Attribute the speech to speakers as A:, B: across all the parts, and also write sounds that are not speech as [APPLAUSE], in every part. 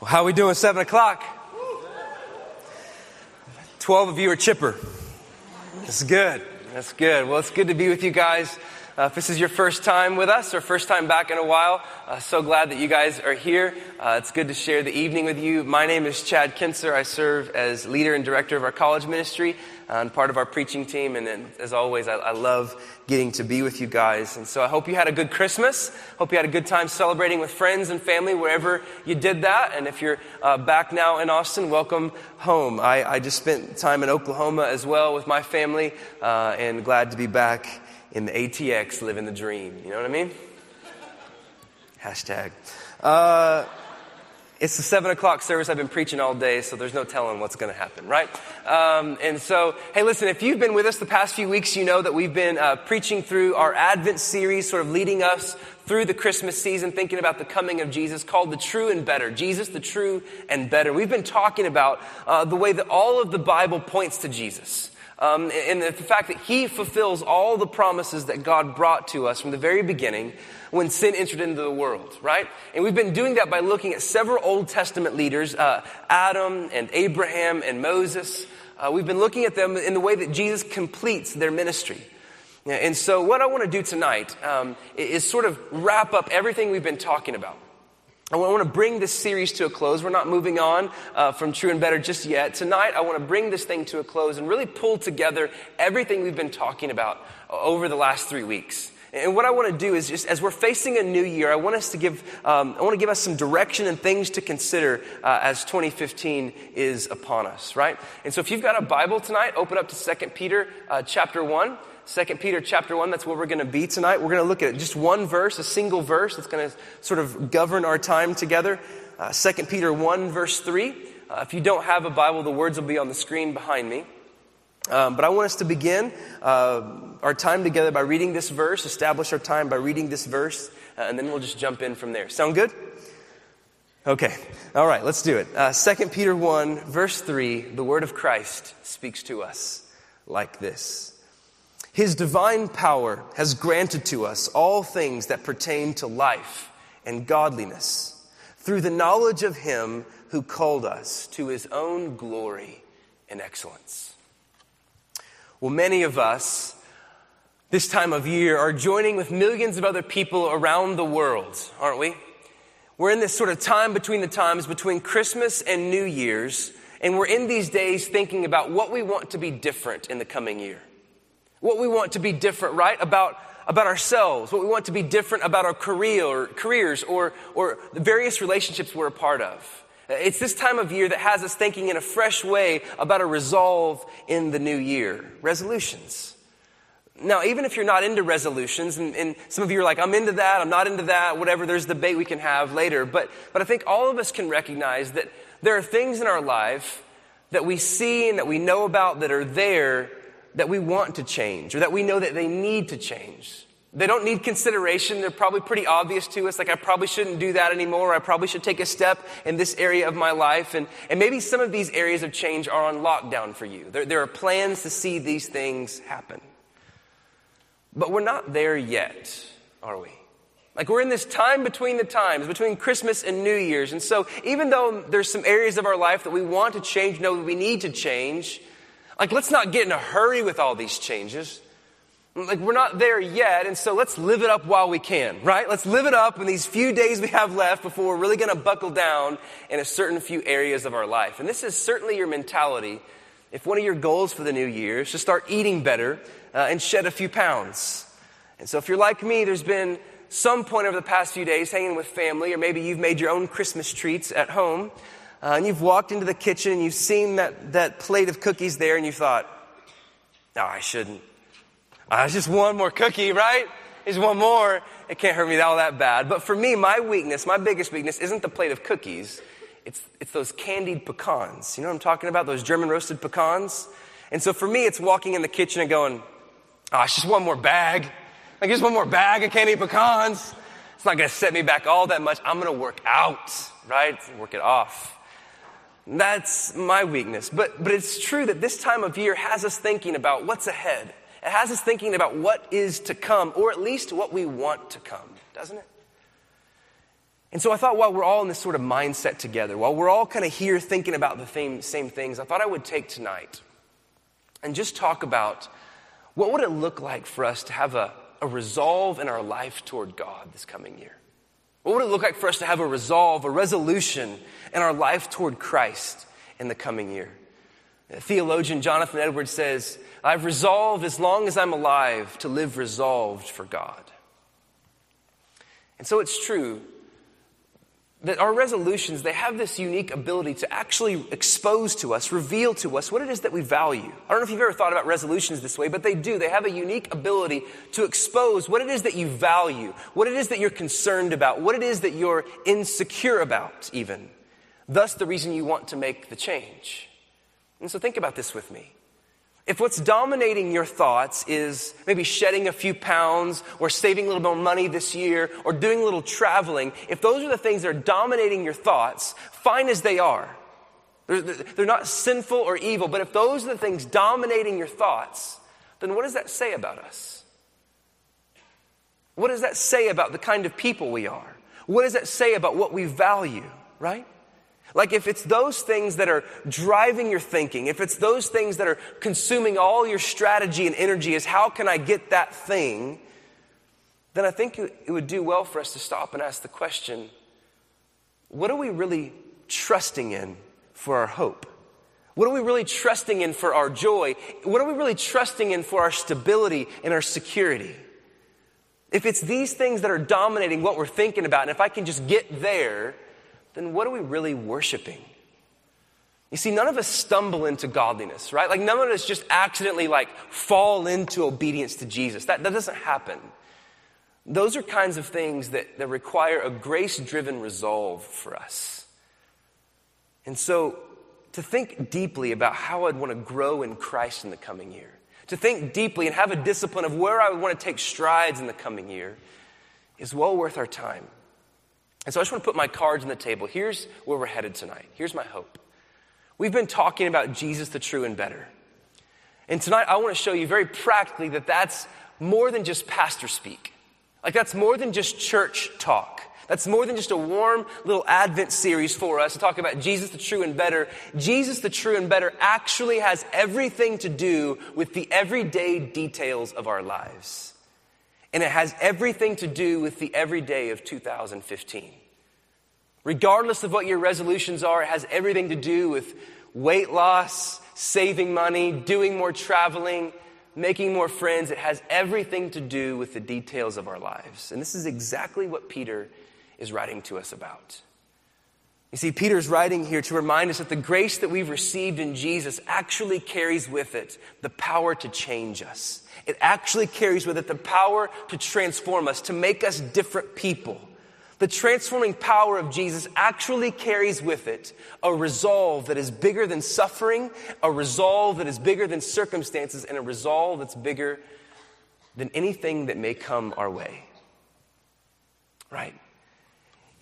A: Well, how we doing? Seven o'clock. Twelve of you are chipper. That's good. That's good. Well, it's good to be with you guys. Uh, if this is your first time with us or first time back in a while, uh, so glad that you guys are here. Uh, it's good to share the evening with you. My name is Chad Kincer. I serve as leader and director of our college ministry uh, and part of our preaching team. And, and as always, I, I, love getting to be with you guys. And so I hope you had a good Christmas. Hope you had a good time celebrating with friends and family wherever you did that. And if you're uh, back now in Austin, welcome home. I, I, just spent time in Oklahoma as well with my family uh, and glad to be back in the ATX living the dream. You know what I mean? Hashtag. Uh, it's the seven o'clock service. I've been preaching all day, so there's no telling what's going to happen, right? Um, and so, hey, listen, if you've been with us the past few weeks, you know that we've been uh, preaching through our Advent series, sort of leading us through the Christmas season, thinking about the coming of Jesus, called the True and Better. Jesus, the True and Better. We've been talking about uh, the way that all of the Bible points to Jesus. Um, and the fact that he fulfills all the promises that God brought to us from the very beginning when sin entered into the world, right? And we've been doing that by looking at several Old Testament leaders, uh, Adam and Abraham and Moses. Uh, we've been looking at them in the way that Jesus completes their ministry. And so, what I want to do tonight um, is sort of wrap up everything we've been talking about. I want to bring this series to a close. We're not moving on uh, from True and Better just yet. Tonight, I want to bring this thing to a close and really pull together everything we've been talking about over the last three weeks. And what I want to do is just as we're facing a new year, I want us to give, um, I want to give us some direction and things to consider uh, as 2015 is upon us, right? And so if you've got a Bible tonight, open up to 2 Peter uh, chapter 1. 2 Peter chapter 1, that's where we're going to be tonight. We're going to look at just one verse, a single verse that's going to sort of govern our time together. Uh, 2 Peter 1, verse 3. Uh, if you don't have a Bible, the words will be on the screen behind me. Um, but I want us to begin uh, our time together by reading this verse, establish our time by reading this verse, uh, and then we'll just jump in from there. Sound good? Okay. All right, let's do it. Uh, 2 Peter 1, verse 3, the word of Christ speaks to us like this. His divine power has granted to us all things that pertain to life and godliness through the knowledge of Him who called us to His own glory and excellence. Well, many of us this time of year are joining with millions of other people around the world, aren't we? We're in this sort of time between the times between Christmas and New Year's, and we're in these days thinking about what we want to be different in the coming year what we want to be different, right? About, about ourselves, what we want to be different about our career or careers or, or the various relationships we're a part of. It's this time of year that has us thinking in a fresh way about a resolve in the new year. Resolutions. Now, even if you're not into resolutions, and, and, some of you are like, I'm into that, I'm not into that, whatever, there's debate we can have later. But, but I think all of us can recognize that there are things in our life that we see and that we know about that are there that we want to change or that we know that they need to change. They don't need consideration. They're probably pretty obvious to us. Like, I probably shouldn't do that anymore. I probably should take a step in this area of my life. And, and maybe some of these areas of change are on lockdown for you. There, there are plans to see these things happen. But we're not there yet, are we? Like we're in this time between the times, between Christmas and New Year's. And so even though there's some areas of our life that we want to change, know that we need to change, like, let's not get in a hurry with all these changes. Like, we're not there yet, and so let's live it up while we can, right? Let's live it up in these few days we have left before we're really going to buckle down in a certain few areas of our life. And this is certainly your mentality if one of your goals for the new year is to start eating better uh, and shed a few pounds. And so if you're like me, there's been some point over the past few days hanging with family, or maybe you've made your own Christmas treats at home uh, and you've walked into the kitchen and you've seen that, that plate of cookies there and you thought, no, I shouldn't. Uh, it's just one more cookie, right? There's one more. It can't hurt me all that bad. But for me, my weakness, my biggest weakness, isn't the plate of cookies. It's, it's those candied pecans. You know what I'm talking about? Those German roasted pecans? And so for me, it's walking in the kitchen and going, oh, it's just one more bag. Like, just one more bag of candied pecans. It's not going to set me back all that much. I'm going to work out, right? Work it off. That's my weakness. But, but it's true that this time of year has us thinking about what's ahead. It has us thinking about what is to come, or at least what we want to come, doesn't it? And so I thought while we're all in this sort of mindset together, while we're all kind of here thinking about the same, same things, I thought I would take tonight and just talk about what would it look like for us to have a, a resolve in our life toward God this coming year? What would it look like for us to have a resolve, a resolution in our life toward Christ in the coming year? Theologian Jonathan Edwards says, I've resolved as long as I'm alive to live resolved for God. And so it's true that our resolutions, they have this unique ability to actually expose to us, reveal to us what it is that we value. I don't know if you've ever thought about resolutions this way, but they do. They have a unique ability to expose what it is that you value, what it is that you're concerned about, what it is that you're insecure about, even. Thus, the reason you want to make the change. And so think about this with me. If what's dominating your thoughts is maybe shedding a few pounds or saving a little more money this year or doing a little traveling, if those are the things that are dominating your thoughts, fine as they are, they're, they're not sinful or evil, but if those are the things dominating your thoughts, then what does that say about us? What does that say about the kind of people we are? What does that say about what we value, right? Like if it's those things that are driving your thinking, if it's those things that are consuming all your strategy and energy is how can I get that thing, then I think it would do well for us to stop and ask the question, what are we really trusting in for our hope? What are we really trusting in for our joy? What are we really trusting in for our stability and our security? If it's these things that are dominating what we're thinking about, and if I can just get there, then what are we really worshiping? You see, none of us stumble into godliness, right? Like none of us just accidentally like fall into obedience to Jesus. That, that doesn't happen. Those are kinds of things that, that require a grace driven resolve for us. And so to think deeply about how I'd want to grow in Christ in the coming year, to think deeply and have a discipline of where I would want to take strides in the coming year is well worth our time. And so I just want to put my cards on the table. Here's where we're headed tonight. Here's my hope. We've been talking about Jesus, the true and better. And tonight I want to show you very practically that that's more than just pastor speak. Like that's more than just church talk. That's more than just a warm little Advent series for us to talk about Jesus the true and better. Jesus the true and better actually has everything to do with the everyday details of our lives. And it has everything to do with the everyday of 2015. Regardless of what your resolutions are, it has everything to do with weight loss, saving money, doing more traveling, making more friends. It has everything to do with the details of our lives. And this is exactly what Peter is writing to us about. You see, Peter's writing here to remind us that the grace that we've received in Jesus actually carries with it the power to change us. It actually carries with it the power to transform us, to make us different people. The transforming power of Jesus actually carries with it a resolve that is bigger than suffering, a resolve that is bigger than circumstances, and a resolve that's bigger than anything that may come our way. Right?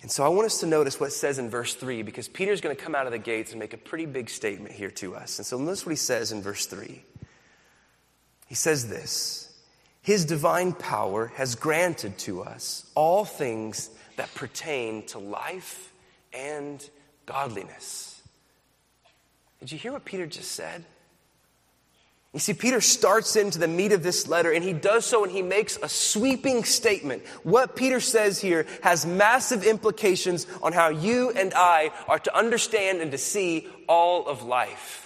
A: And so I want us to notice what says in verse 3 because Peter's going to come out of the gates and make a pretty big statement here to us. And so notice what he says in verse 3. He says this His divine power has granted to us all things that pertain to life and godliness. Did you hear what Peter just said? You see, Peter starts into the meat of this letter, and he does so and he makes a sweeping statement. What Peter says here has massive implications on how you and I are to understand and to see all of life.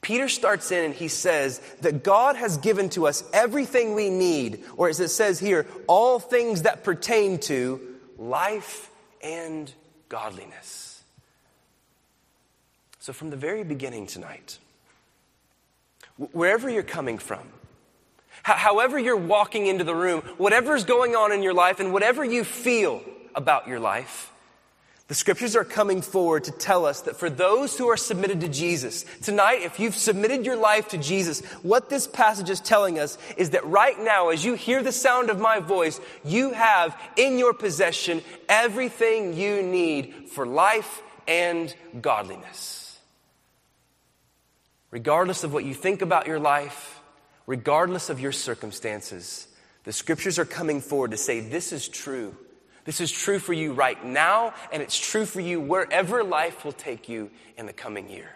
A: Peter starts in and he says that God has given to us everything we need, or as it says here, all things that pertain to life and godliness. So, from the very beginning tonight, wherever you're coming from, however you're walking into the room, whatever's going on in your life, and whatever you feel about your life, the scriptures are coming forward to tell us that for those who are submitted to Jesus, tonight, if you've submitted your life to Jesus, what this passage is telling us is that right now, as you hear the sound of my voice, you have in your possession everything you need for life and godliness regardless of what you think about your life, regardless of your circumstances, the scriptures are coming forward to say this is true. This is true for you right now, and it's true for you wherever life will take you in the coming year.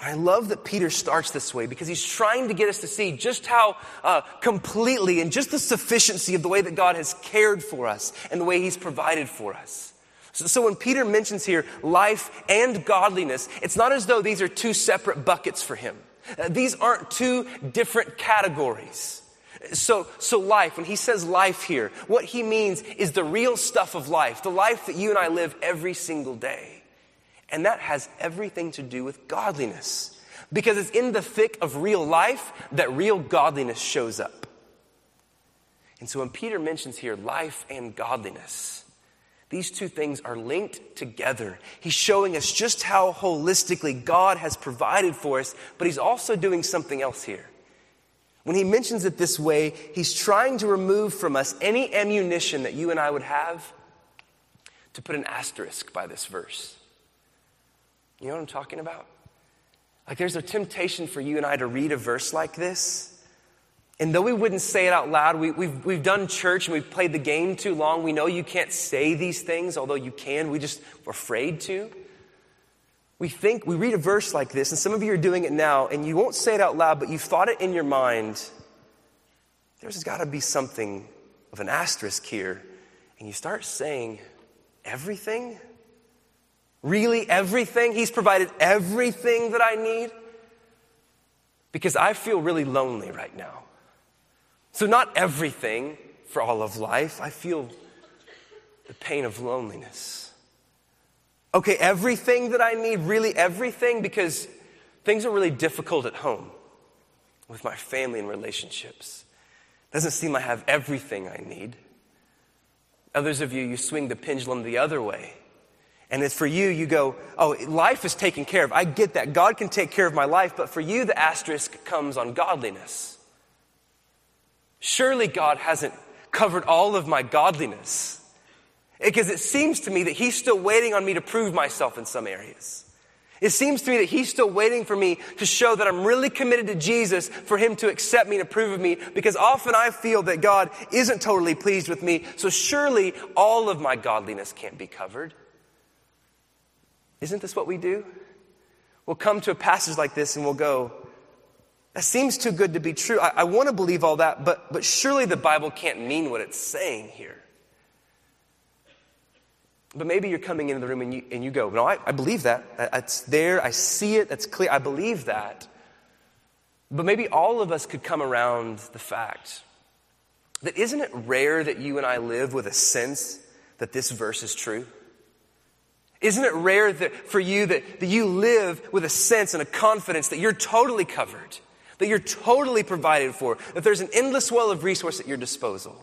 A: I love that Peter starts this way because he's trying to get us to see just how uh, completely and just the sufficiency of the way that God has cared for us and the way he's provided for us. So, so when Peter mentions here life and godliness, it's not as though these are two separate buckets for him. Uh, these aren't two different categories. So, so life, when he says life here, what he means is the real stuff of life, the life that you and I live every single day. And that has everything to do with godliness. Because it's in the thick of real life that real godliness shows up. And so when Peter mentions here life and godliness, these two things are linked together. He's showing us just how holistically God has provided for us, but he's also doing something else here. When he mentions it this way, he's trying to remove from us any ammunition that you and I would have to put an asterisk by this verse. You know what I'm talking about? Like there's a temptation for you and I to read a verse like this. And though we wouldn't say it out loud, we, have we've, we've done church and we've played the game too long. We know you can't say these things, although you can. We just are afraid to. We think, we read a verse like this, and some of you are doing it now, and you won't say it out loud, but you've thought it in your mind. There's got to be something of an asterisk here. And you start saying, everything? Really, everything? He's provided everything that I need? Because I feel really lonely right now. So, not everything for all of life. I feel the pain of loneliness. Okay, everything that I need, really everything, because things are really difficult at home with my family and relationships. Doesn't seem I have everything I need. Others of you, you swing the pendulum the other way. And it's for you, you go, oh, life is taken care of. I get that. God can take care of my life, but for you, the asterisk comes on godliness. Surely God hasn't covered all of my godliness. Because it seems to me that He's still waiting on me to prove myself in some areas. It seems to me that He's still waiting for me to show that I'm really committed to Jesus for Him to accept me and approve of me, because often I feel that God isn't totally pleased with me, so surely all of my godliness can't be covered. Isn't this what we do? We'll come to a passage like this and we'll go, that seems too good to be true. I, I want to believe all that, but, but surely the Bible can't mean what it's saying here. But maybe you're coming into the room and you, and you go, No, I, I believe that. It's there. I see it. That's clear. I believe that. But maybe all of us could come around the fact that isn't it rare that you and I live with a sense that this verse is true? Isn't it rare that, for you that, that you live with a sense and a confidence that you're totally covered, that you're totally provided for, that there's an endless well of resource at your disposal?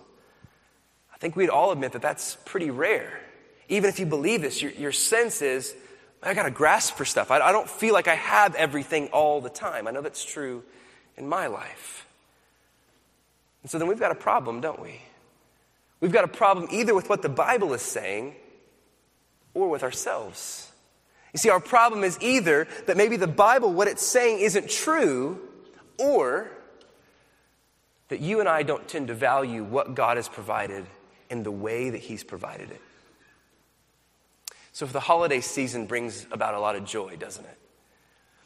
A: I think we'd all admit that that's pretty rare. Even if you believe this, your, your sense is, I got to grasp for stuff. I, I don't feel like I have everything all the time. I know that's true in my life. And so then we've got a problem, don't we? We've got a problem either with what the Bible is saying or with ourselves. You see, our problem is either that maybe the Bible, what it's saying, isn't true, or that you and I don't tend to value what God has provided in the way that He's provided it. So, the holiday season brings about a lot of joy, doesn't it?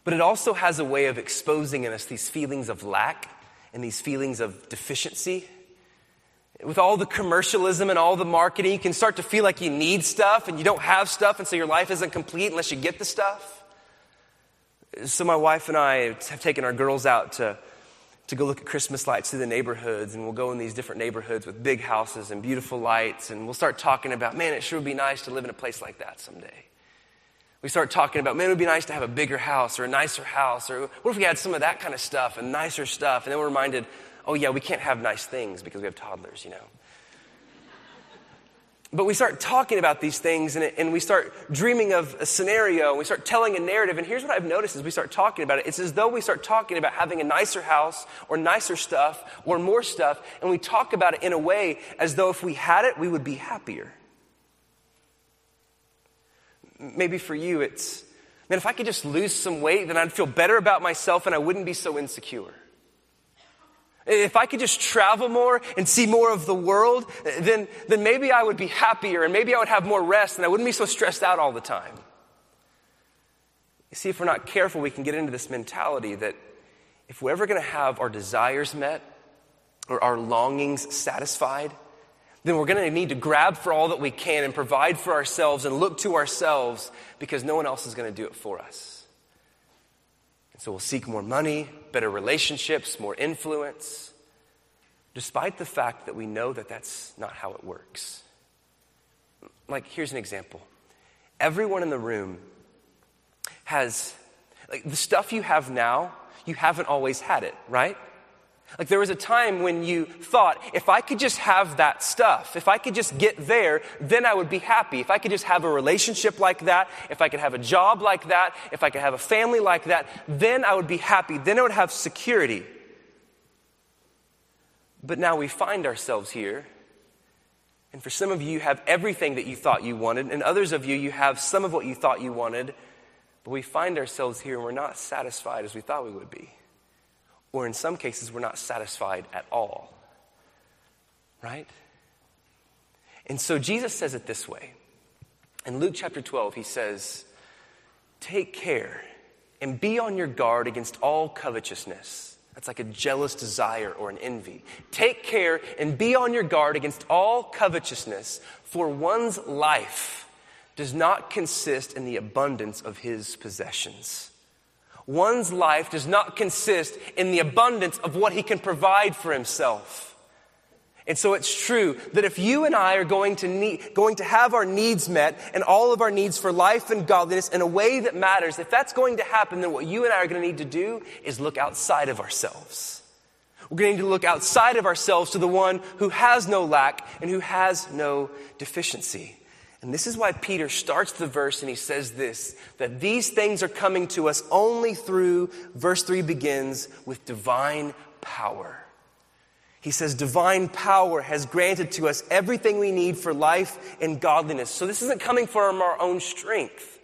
A: But it also has a way of exposing in us these feelings of lack and these feelings of deficiency with all the commercialism and all the marketing, you can start to feel like you need stuff and you don't have stuff, and so your life isn't complete unless you get the stuff. So, my wife and I have taken our girls out to, to go look at Christmas lights through the neighborhoods, and we'll go in these different neighborhoods with big houses and beautiful lights, and we'll start talking about, man, it sure would be nice to live in a place like that someday. We start talking about, man, it would be nice to have a bigger house or a nicer house, or what if we had some of that kind of stuff and nicer stuff? And then we're reminded, oh, yeah, we can't have nice things because we have toddlers, you know. But we start talking about these things and, it, and we start dreaming of a scenario and we start telling a narrative. And here's what I've noticed as we start talking about it it's as though we start talking about having a nicer house or nicer stuff or more stuff. And we talk about it in a way as though if we had it, we would be happier. Maybe for you, it's, man, if I could just lose some weight, then I'd feel better about myself and I wouldn't be so insecure. If I could just travel more and see more of the world, then, then maybe I would be happier and maybe I would have more rest and I wouldn't be so stressed out all the time. You see, if we're not careful, we can get into this mentality that if we're ever going to have our desires met or our longings satisfied, then we're going to need to grab for all that we can and provide for ourselves and look to ourselves because no one else is going to do it for us. So we'll seek more money, better relationships, more influence, despite the fact that we know that that's not how it works. Like, here's an example everyone in the room has, like, the stuff you have now, you haven't always had it, right? Like there was a time when you thought, if I could just have that stuff, if I could just get there, then I would be happy. If I could just have a relationship like that, if I could have a job like that, if I could have a family like that, then I would be happy. Then I would have security. But now we find ourselves here. And for some of you, you have everything that you thought you wanted, and others of you, you have some of what you thought you wanted. But we find ourselves here and we're not satisfied as we thought we would be or in some cases, we're not satisfied at all. Right? And so Jesus says it this way. In Luke chapter 12, he says, Take care and be on your guard against all covetousness. That's like a jealous desire or an envy. Take care and be on your guard against all covetousness, for one's life does not consist in the abundance of his possessions. One's life does not consist in the abundance of what he can provide for himself. And so it's true that if you and I are going to need, going to have our needs met and all of our needs for life and godliness in a way that matters, if that's going to happen, then what you and I are going to need to do is look outside of ourselves. We're going to need to look outside of ourselves to the one who has no lack and who has no deficiency. And this is why Peter starts the verse and he says this that these things are coming to us only through, verse 3 begins with divine power. He says, Divine power has granted to us everything we need for life and godliness. So this isn't coming from our own strength.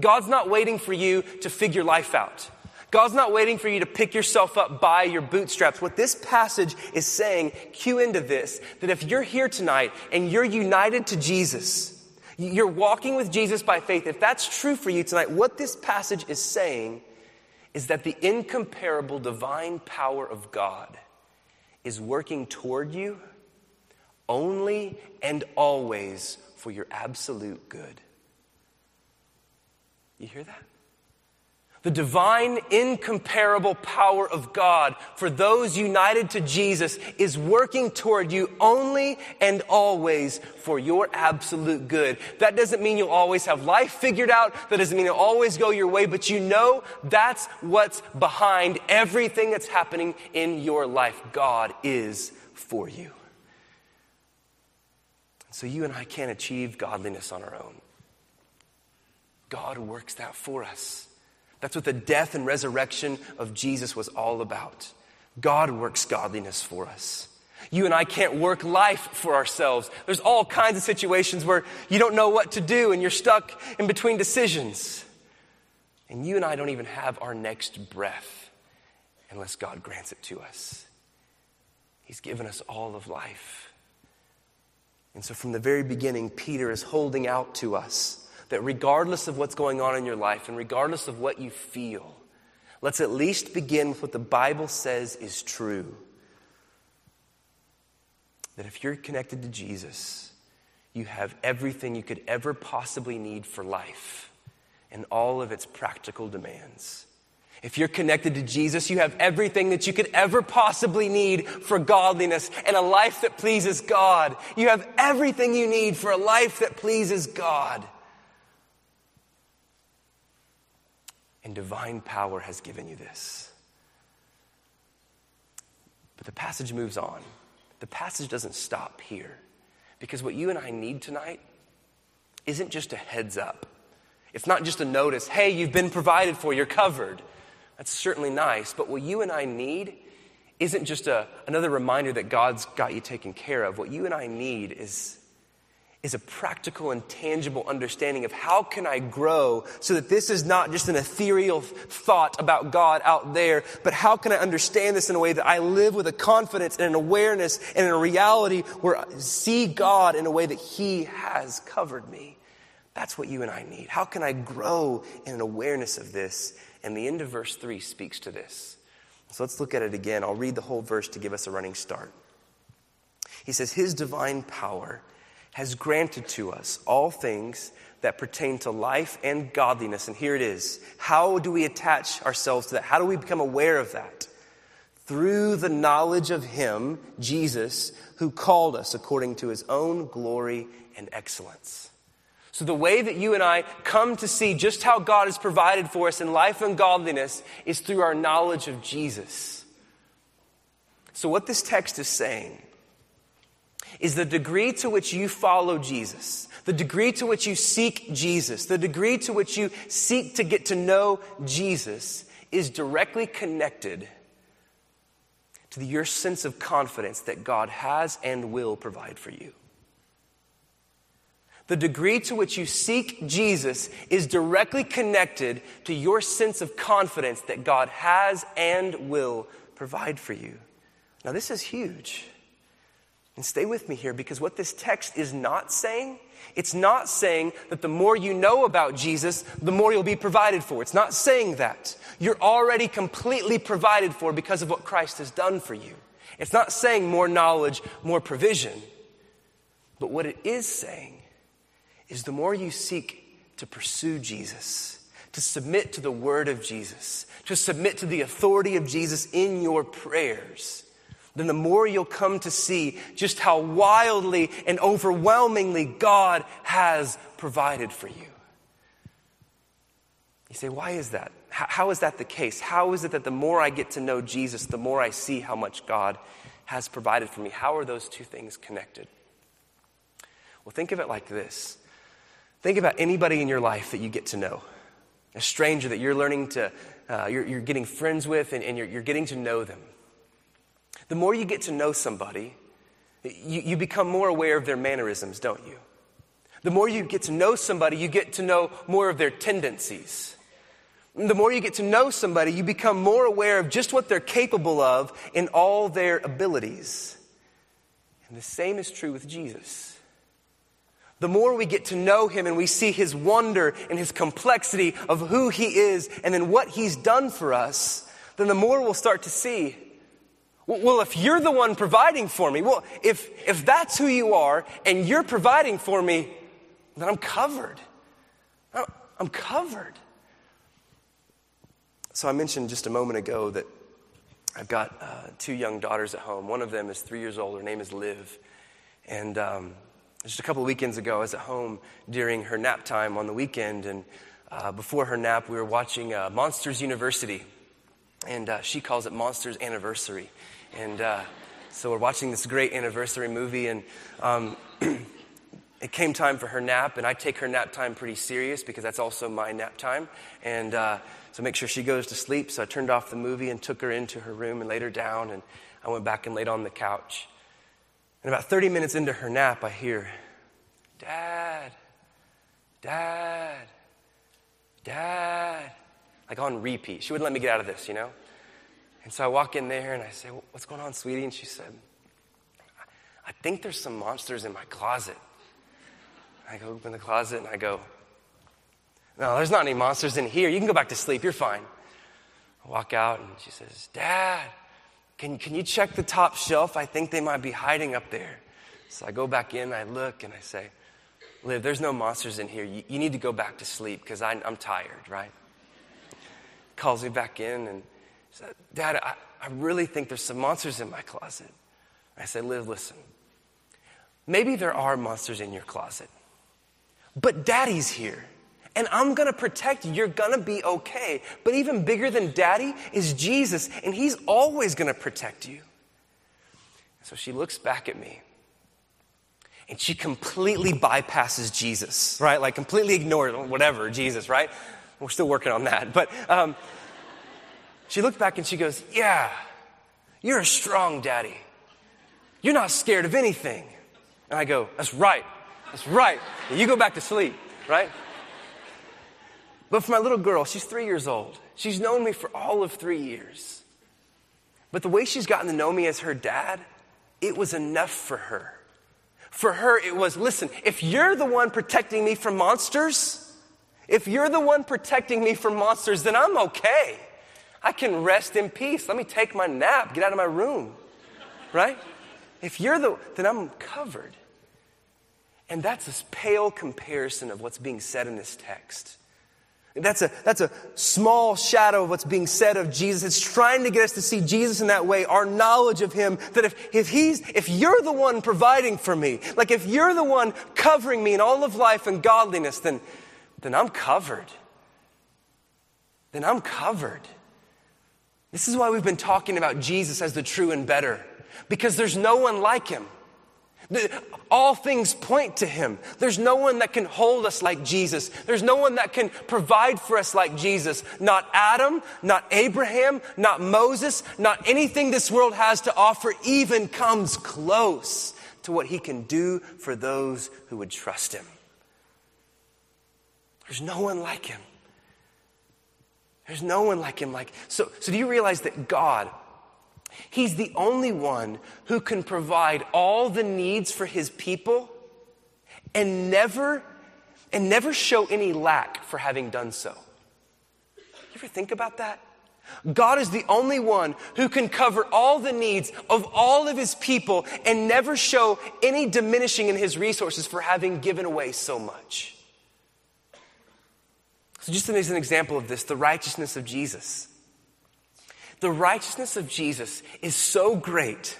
A: God's not waiting for you to figure life out. God's not waiting for you to pick yourself up by your bootstraps. What this passage is saying, cue into this, that if you're here tonight and you're united to Jesus, you're walking with Jesus by faith. If that's true for you tonight, what this passage is saying is that the incomparable divine power of God is working toward you only and always for your absolute good. You hear that? The divine, incomparable power of God for those united to Jesus is working toward you only and always for your absolute good. That doesn't mean you'll always have life figured out. That doesn't mean it'll always go your way, but you know that's what's behind everything that's happening in your life. God is for you. So you and I can't achieve godliness on our own. God works that for us. That's what the death and resurrection of Jesus was all about. God works godliness for us. You and I can't work life for ourselves. There's all kinds of situations where you don't know what to do and you're stuck in between decisions. And you and I don't even have our next breath unless God grants it to us. He's given us all of life. And so from the very beginning, Peter is holding out to us that regardless of what's going on in your life and regardless of what you feel, let's at least begin with what the Bible says is true. That if you're connected to Jesus, you have everything you could ever possibly need for life and all of its practical demands. If you're connected to Jesus, you have everything that you could ever possibly need for godliness and a life that pleases God. You have everything you need for a life that pleases God. And divine power has given you this. But the passage moves on. The passage doesn't stop here. Because what you and I need tonight isn't just a heads up. It's not just a notice, hey, you've been provided for, you're covered. That's certainly nice. But what you and I need isn't just a, another reminder that God's got you taken care of. What you and I need is, is a practical and tangible understanding of how can I grow so that this is not just an ethereal thought about God out there, but how can I understand this in a way that I live with a confidence and an awareness and a reality where I see God in a way that He has covered me. That's what you and I need. How can I grow in an awareness of this? And the end of verse 3 speaks to this. So let's look at it again. I'll read the whole verse to give us a running start. He says, His divine power has granted to us all things that pertain to life and godliness. And here it is. How do we attach ourselves to that? How do we become aware of that? Through the knowledge of Him, Jesus, who called us according to His own glory and excellence. So, the way that you and I come to see just how God has provided for us in life and godliness is through our knowledge of Jesus. So, what this text is saying is the degree to which you follow Jesus, the degree to which you seek Jesus, the degree to which you seek to get to know Jesus is directly connected to your sense of confidence that God has and will provide for you. The degree to which you seek Jesus is directly connected to your sense of confidence that God has and will provide for you. Now, this is huge. And stay with me here because what this text is not saying, it's not saying that the more you know about Jesus, the more you'll be provided for. It's not saying that. You're already completely provided for because of what Christ has done for you. It's not saying more knowledge, more provision. But what it is saying is the more you seek to pursue Jesus, to submit to the word of Jesus, to submit to the authority of Jesus in your prayers, then the more you'll come to see just how wildly and overwhelmingly God has provided for you. You say, why is that? How is that the case? How is it that the more I get to know Jesus, the more I see how much God has provided for me? How are those two things connected? Well, think of it like this think about anybody in your life that you get to know, a stranger that you're learning to, uh, you're, you're, getting friends with, and, and you're, you're getting to know them. The more you get to know somebody, you, you become more aware of their mannerisms, don't you? The more you get to know somebody, you get to know more of their tendencies. The more you get to know somebody, you become more aware of just what they're capable of in all their abilities. And the same is true with Jesus. The more we get to know him and we see his wonder and his complexity of who he is and then what he's done for us, then the more we'll start to see well, if you're the one providing for me, well, if, if that's who you are and you're providing for me, then I'm covered. I'm covered. So I mentioned just a moment ago that I've got uh, two young daughters at home. One of them is three years old. Her name is Liv. And um, just a couple of weekends ago, I was at home during her nap time on the weekend. And uh, before her nap, we were watching uh, Monsters University. And uh, she calls it Monsters Anniversary. And uh, so we're watching this great anniversary movie, and um, [CLEARS THROAT] it came time for her nap, and I take her nap time pretty serious because that's also my nap time. And uh, so make sure she goes to sleep. So I turned off the movie and took her into her room and laid her down, and I went back and laid on the couch. And about 30 minutes into her nap, I hear, Dad, Dad, Dad, like on repeat. She wouldn't let me get out of this, you know? And so I walk in there and I say, What's going on, sweetie? And she said, I think there's some monsters in my closet. I go open the closet and I go, No, there's not any monsters in here. You can go back to sleep. You're fine. I walk out and she says, Dad, can, can you check the top shelf? I think they might be hiding up there. So I go back in, I look, and I say, Liv, there's no monsters in here. You, you need to go back to sleep because I'm tired, right? Calls me back in and said, Dad, I, I really think there's some monsters in my closet. I said, Liv, listen. Maybe there are monsters in your closet, but daddy's here. And I'm gonna protect you. You're gonna be okay. But even bigger than daddy is Jesus, and he's always gonna protect you. So she looks back at me and she completely bypasses Jesus, right? Like completely ignores whatever, Jesus, right? We're still working on that. But um, she looked back and she goes, Yeah, you're a strong daddy. You're not scared of anything. And I go, That's right. That's right. And You go back to sleep, right? But for my little girl, she's three years old. She's known me for all of three years. But the way she's gotten to know me as her dad, it was enough for her. For her, it was listen, if you're the one protecting me from monsters, if you're the one protecting me from monsters, then I'm okay. I can rest in peace. Let me take my nap, get out of my room, right? If you're the, then I'm covered. And that's a pale comparison of what's being said in this text. That's a, that's a small shadow of what's being said of Jesus. It's trying to get us to see Jesus in that way, our knowledge of Him, that if, if He's, if you're the one providing for me, like if you're the one covering me in all of life and godliness, then, then I'm covered. Then I'm covered. This is why we've been talking about Jesus as the true and better, because there's no one like Him. All things point to him. There's no one that can hold us like Jesus. There's no one that can provide for us like Jesus. Not Adam, not Abraham, not Moses, not anything this world has to offer even comes close to what he can do for those who would trust him. There's no one like him. There's no one like him like so so do you realize that God He's the only one who can provide all the needs for his people and never and never show any lack for having done so. You ever think about that? God is the only one who can cover all the needs of all of his people and never show any diminishing in his resources for having given away so much. So, just as an example of this, the righteousness of Jesus. The righteousness of Jesus is so great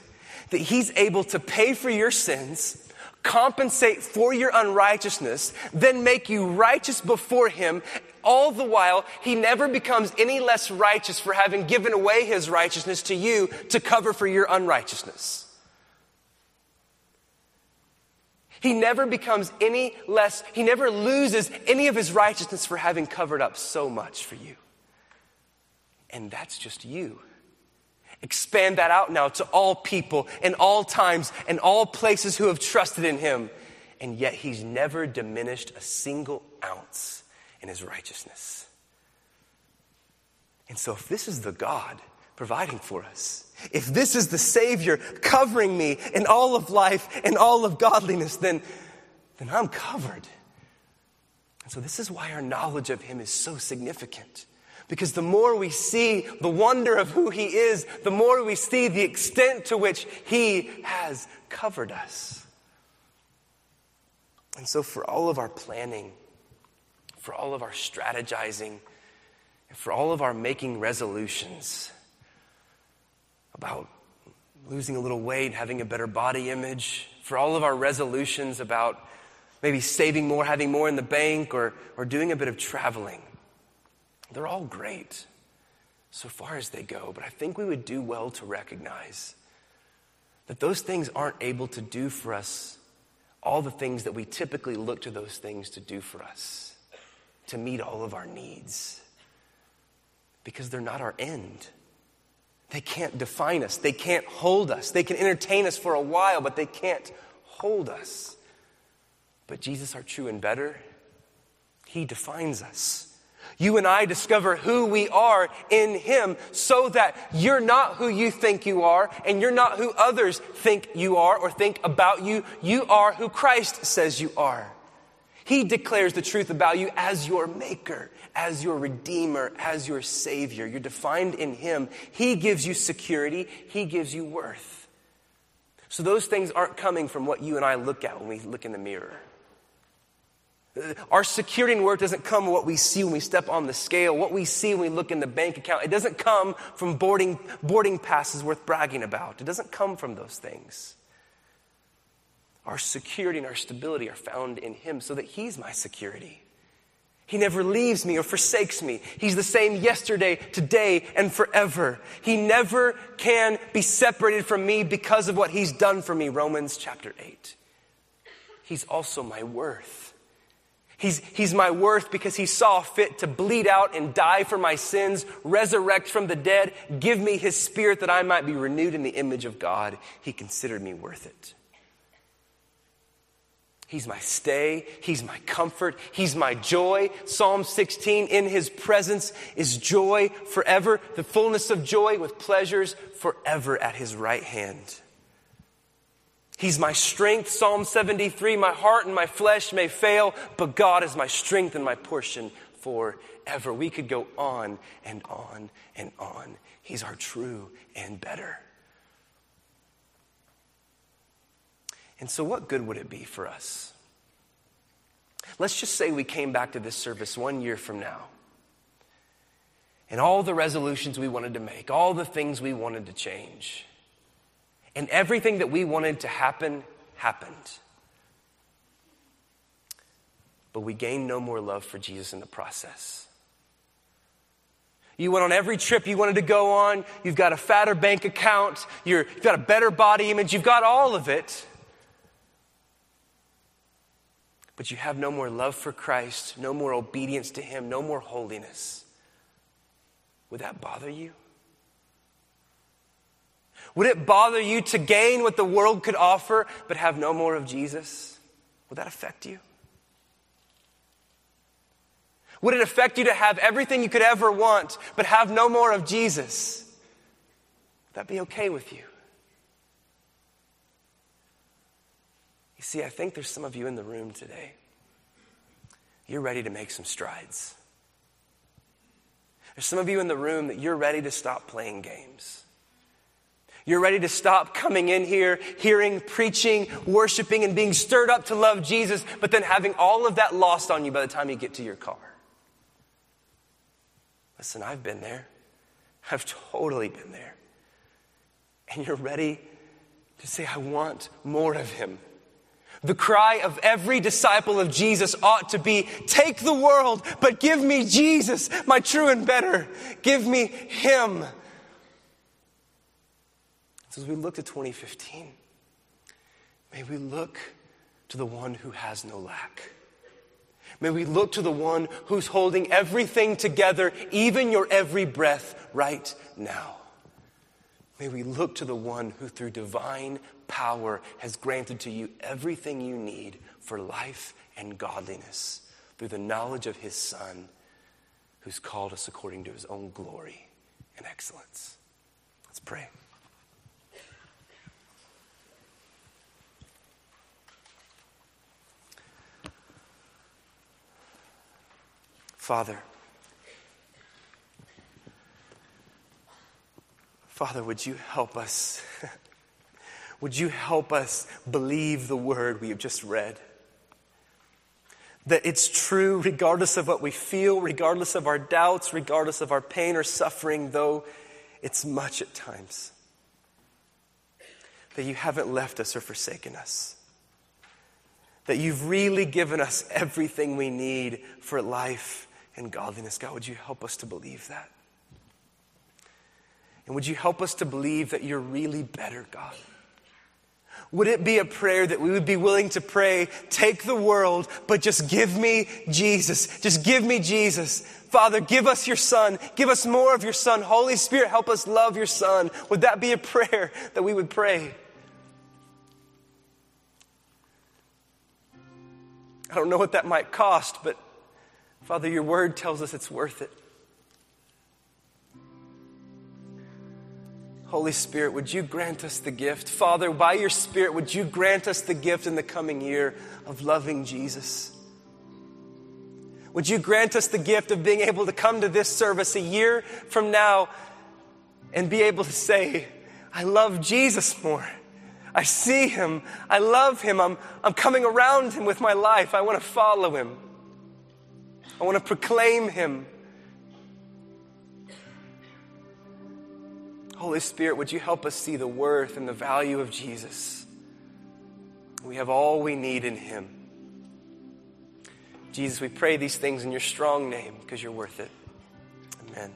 A: that he's able to pay for your sins, compensate for your unrighteousness, then make you righteous before him. All the while, he never becomes any less righteous for having given away his righteousness to you to cover for your unrighteousness. He never becomes any less, he never loses any of his righteousness for having covered up so much for you. And that's just you. Expand that out now to all people in all times and all places who have trusted in him. And yet he's never diminished a single ounce in his righteousness. And so, if this is the God providing for us, if this is the Savior covering me in all of life and all of godliness, then, then I'm covered. And so, this is why our knowledge of Him is so significant. Because the more we see the wonder of who He is, the more we see the extent to which He has covered us. And so, for all of our planning, for all of our strategizing, and for all of our making resolutions about losing a little weight, having a better body image, for all of our resolutions about maybe saving more, having more in the bank, or, or doing a bit of traveling, they're all great so far as they go, but I think we would do well to recognize that those things aren't able to do for us all the things that we typically look to those things to do for us, to meet all of our needs, because they're not our end. They can't define us. They can't hold us. They can entertain us for a while, but they can't hold us. But Jesus, our true and better, He defines us you and I discover who we are in Him so that you're not who you think you are and you're not who others think you are or think about you. You are who Christ says you are. He declares the truth about you as your maker, as your redeemer, as your savior. You're defined in Him. He gives you security, He gives you worth. So those things aren't coming from what you and I look at when we look in the mirror. Our security and worth doesn't come from what we see when we step on the scale, what we see when we look in the bank account. It doesn't come from boarding, boarding passes worth bragging about. It doesn't come from those things. Our security and our stability are found in Him so that He's my security. He never leaves me or forsakes me. He's the same yesterday, today, and forever. He never can be separated from me because of what He's done for me. Romans chapter 8. He's also my worth. He's, he's my worth because he saw fit to bleed out and die for my sins, resurrect from the dead, give me his spirit that I might be renewed in the image of God. He considered me worth it. He's my stay. He's my comfort. He's my joy. Psalm 16, in his presence is joy forever, the fullness of joy with pleasures forever at his right hand. He's my strength. Psalm 73, my heart and my flesh may fail, but God is my strength and my portion forever. We could go on and on and on. He's our true and better. And so, what good would it be for us? Let's just say we came back to this service one year from now. And all the resolutions we wanted to make, all the things we wanted to change, and everything that we wanted to happen happened. But we gained no more love for Jesus in the process. You went on every trip you wanted to go on. You've got a fatter bank account. you have got a better body image. You've got all of it but you have no more love for Christ, no more obedience to Him, no more holiness, would that bother you? Would it bother you to gain what the world could offer but have no more of Jesus? Would that affect you? Would it affect you to have everything you could ever want but have no more of Jesus? Would that be okay with you? See, I think there's some of you in the room today. You're ready to make some strides. There's some of you in the room that you're ready to stop playing games. You're ready to stop coming in here, hearing, preaching, worshiping, and being stirred up to love Jesus, but then having all of that lost on you by the time you get to your car. Listen, I've been there. I've totally been there. And you're ready to say, I want more of Him. The cry of every disciple of Jesus ought to be take the world, but give me Jesus, my true and better. Give me Him. So, as we look to 2015, may we look to the one who has no lack. May we look to the one who's holding everything together, even your every breath right now. May we look to the one who, through divine power, has granted to you everything you need for life and godliness through the knowledge of his Son, who's called us according to his own glory and excellence. Let's pray. Father, Father, would you help us? [LAUGHS] would you help us believe the word we have just read? That it's true regardless of what we feel, regardless of our doubts, regardless of our pain or suffering, though it's much at times. That you haven't left us or forsaken us. That you've really given us everything we need for life and godliness. God, would you help us to believe that? And would you help us to believe that you're really better, God? Would it be a prayer that we would be willing to pray, take the world, but just give me Jesus? Just give me Jesus. Father, give us your Son. Give us more of your Son. Holy Spirit, help us love your Son. Would that be a prayer [LAUGHS] that we would pray? I don't know what that might cost, but Father, your word tells us it's worth it. Holy Spirit, would you grant us the gift? Father, by your Spirit, would you grant us the gift in the coming year of loving Jesus? Would you grant us the gift of being able to come to this service a year from now and be able to say, I love Jesus more. I see him. I love him. I'm, I'm coming around him with my life. I want to follow him. I want to proclaim him. Holy Spirit, would you help us see the worth and the value of Jesus? We have all we need in Him. Jesus, we pray these things in your strong name because you're worth it. Amen.